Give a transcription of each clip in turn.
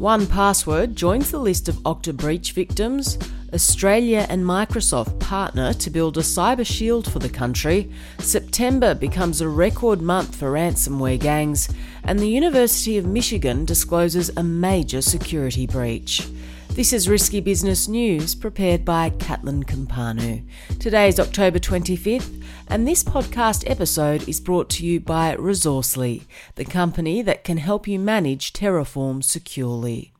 1Password joins the list of Okta breach victims. Australia and Microsoft partner to build a cyber shield for the country. September becomes a record month for ransomware gangs. And the University of Michigan discloses a major security breach. This is Risky Business News prepared by Catalin Cimpanu. Today is October 25th, and this podcast episode is brought to you by Resourcely, the company that can help you manage Terraform securely.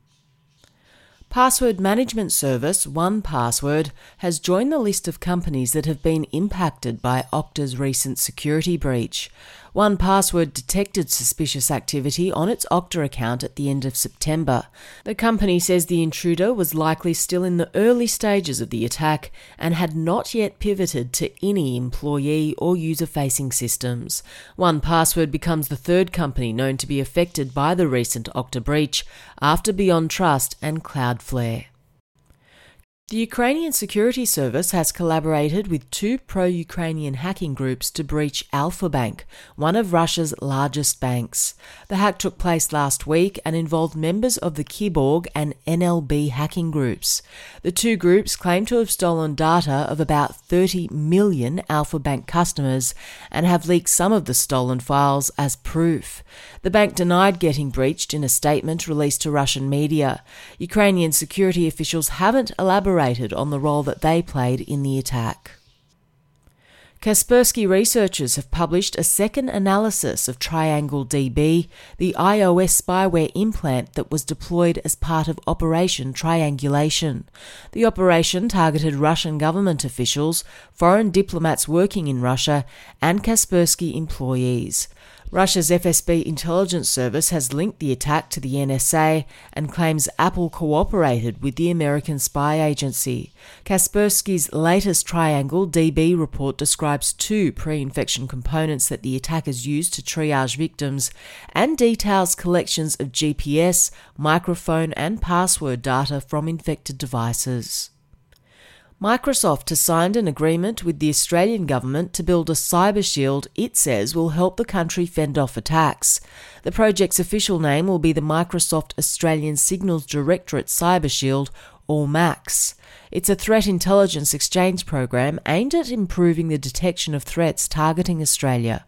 Password management service 1Password has joined the list of companies that have been impacted by Okta's recent security breach. 1Password detected suspicious activity on its Okta account at the end of September. The company says the intruder was likely still in the early stages of the attack and had not yet pivoted to any employee or user facing systems. 1Password becomes the third company known to be affected by the recent Okta breach after Beyond Trust and Cloudflare. The Ukrainian Security Service has collaborated with two pro Ukrainian hacking groups to breach Alfa Bank, one of Russia's largest banks. The hack took place last week and involved members of the Kiborg and NLB hacking groups. The two groups claim to have stolen data of about 30 million Alfa Bank customers and have leaked some of the stolen files as proof. The bank denied getting breached in a statement released to Russian media. Ukrainian security officials haven't elaborated elaborated on the role that they played in the attack. Kaspersky researchers have published a second analysis of Triangle DB, the iOS spyware implant that was deployed as part of Operation Triangulation. The operation targeted Russian government officials, foreign diplomats working in Russia, and Kaspersky employees. Russia's FSB intelligence service has linked the attack to the NSA and claims Apple cooperated with the American spy agency. Kaspersky's latest Triangle DB report describes two pre infection components that the attackers used to triage victims and details collections of GPS, microphone, and password data from infected devices. Microsoft has signed an agreement with the Australian government to build a cyber shield it says will help the country fend off attacks. The project's official name will be the Microsoft Australian Signals Directorate Cyber Shield, or MACS. It's a threat intelligence exchange program aimed at improving the detection of threats targeting Australia.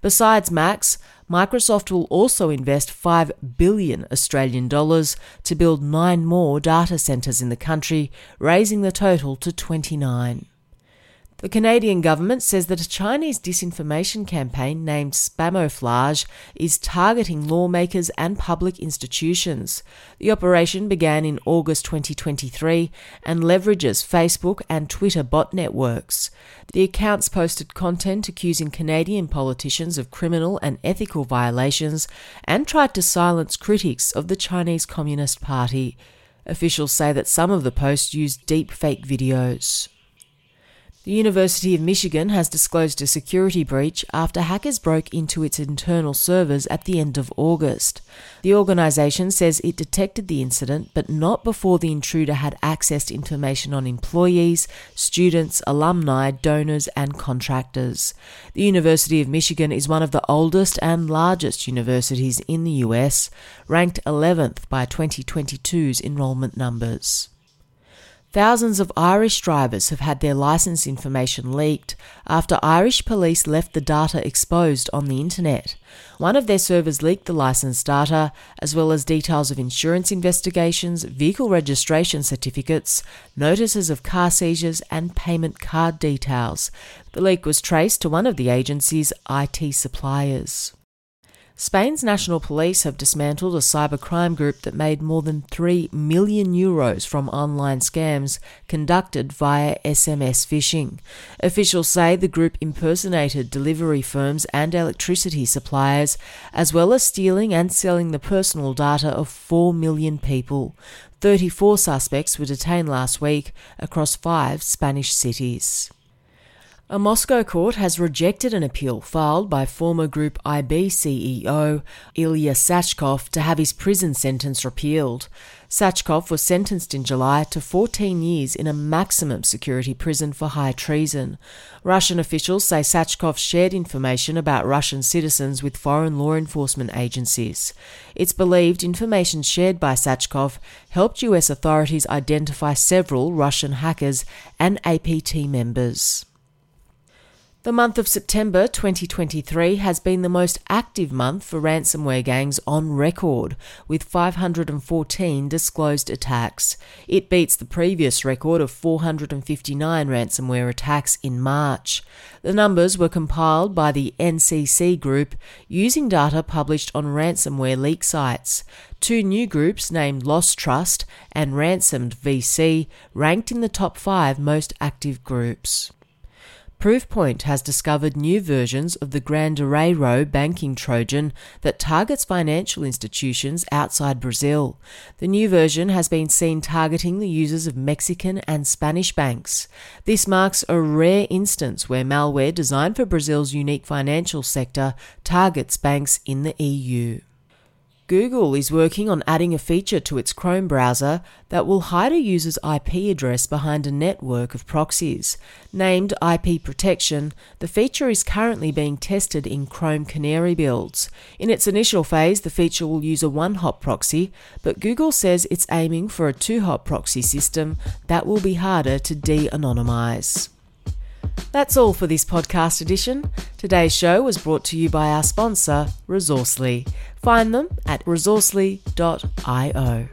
Besides MACS, Microsoft will also invest 5 billion Australian dollars to build 9 more data centres in the country, raising the total to 29. The Canadian government says that a Chinese disinformation campaign named Spamouflage is targeting lawmakers and public institutions. The operation began in August 2023 and leverages Facebook and Twitter bot networks. The accounts posted content accusing Canadian politicians of criminal and ethical violations and tried to silence critics of the Chinese Communist Party. Officials say that some of the posts used deep fake videos. The University of Michigan has disclosed a security breach after hackers broke into its internal servers at the end of August. The organisation says it detected the incident, but not before the intruder had accessed information on employees, students, alumni, donors, and contractors. The University of Michigan is one of the oldest and largest universities in the US, ranked 11th by 2022's enrolment numbers. Thousands of Irish drivers have had their licence information leaked after Irish police left the data exposed on the internet. One of their servers leaked the licence data, as well as details of insurance investigations, vehicle registration certificates, notices of car seizures, and payment card details. The leak was traced to one of the agency's IT suppliers. Spain's national police have dismantled a cybercrime group that made more than 3 million euros from online scams conducted via SMS phishing. Officials say the group impersonated delivery firms and electricity suppliers, as well as stealing and selling the personal data of 4 million people. 34 suspects were detained last week across five Spanish cities. A Moscow court has rejected an appeal filed by former Group IB CEO Ilya Sachkov to have his prison sentence repealed. Sachkov was sentenced in July to 14 years in a maximum security prison for high treason. Russian officials say Sachkov shared information about Russian citizens with foreign law enforcement agencies. It's believed information shared by Sachkov helped US authorities identify several Russian hackers and APT members. The month of September 2023 has been the most active month for ransomware gangs on record, with 514 disclosed attacks. It beats the previous record of 459 ransomware attacks in March. The numbers were compiled by the NCC Group using data published on ransomware leak sites. Two new groups named Lost Trust and Ransomed VC ranked in the top five most active groups. Proofpoint has discovered new versions of the Grandoreiro banking Trojan that targets financial institutions outside Brazil. The new version has been seen targeting the users of Mexican and Spanish banks. This marks a rare instance where malware designed for Brazil's unique financial sector targets banks in the EU. Google is working on adding a feature to its Chrome browser that will hide a user's IP address behind a network of proxies. Named IP Protection, the feature is currently being tested in Chrome Canary builds. In its initial phase, the feature will use a one hop proxy, but Google says it's aiming for a two hop proxy system that will be harder to de anonymize. That's all for this podcast edition. Today's show was brought to you by our sponsor, Resourcely. Find them at resourcely.io.